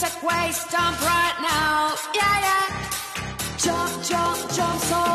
let a waste dump right now. Yeah, yeah. Jump, jump, jump so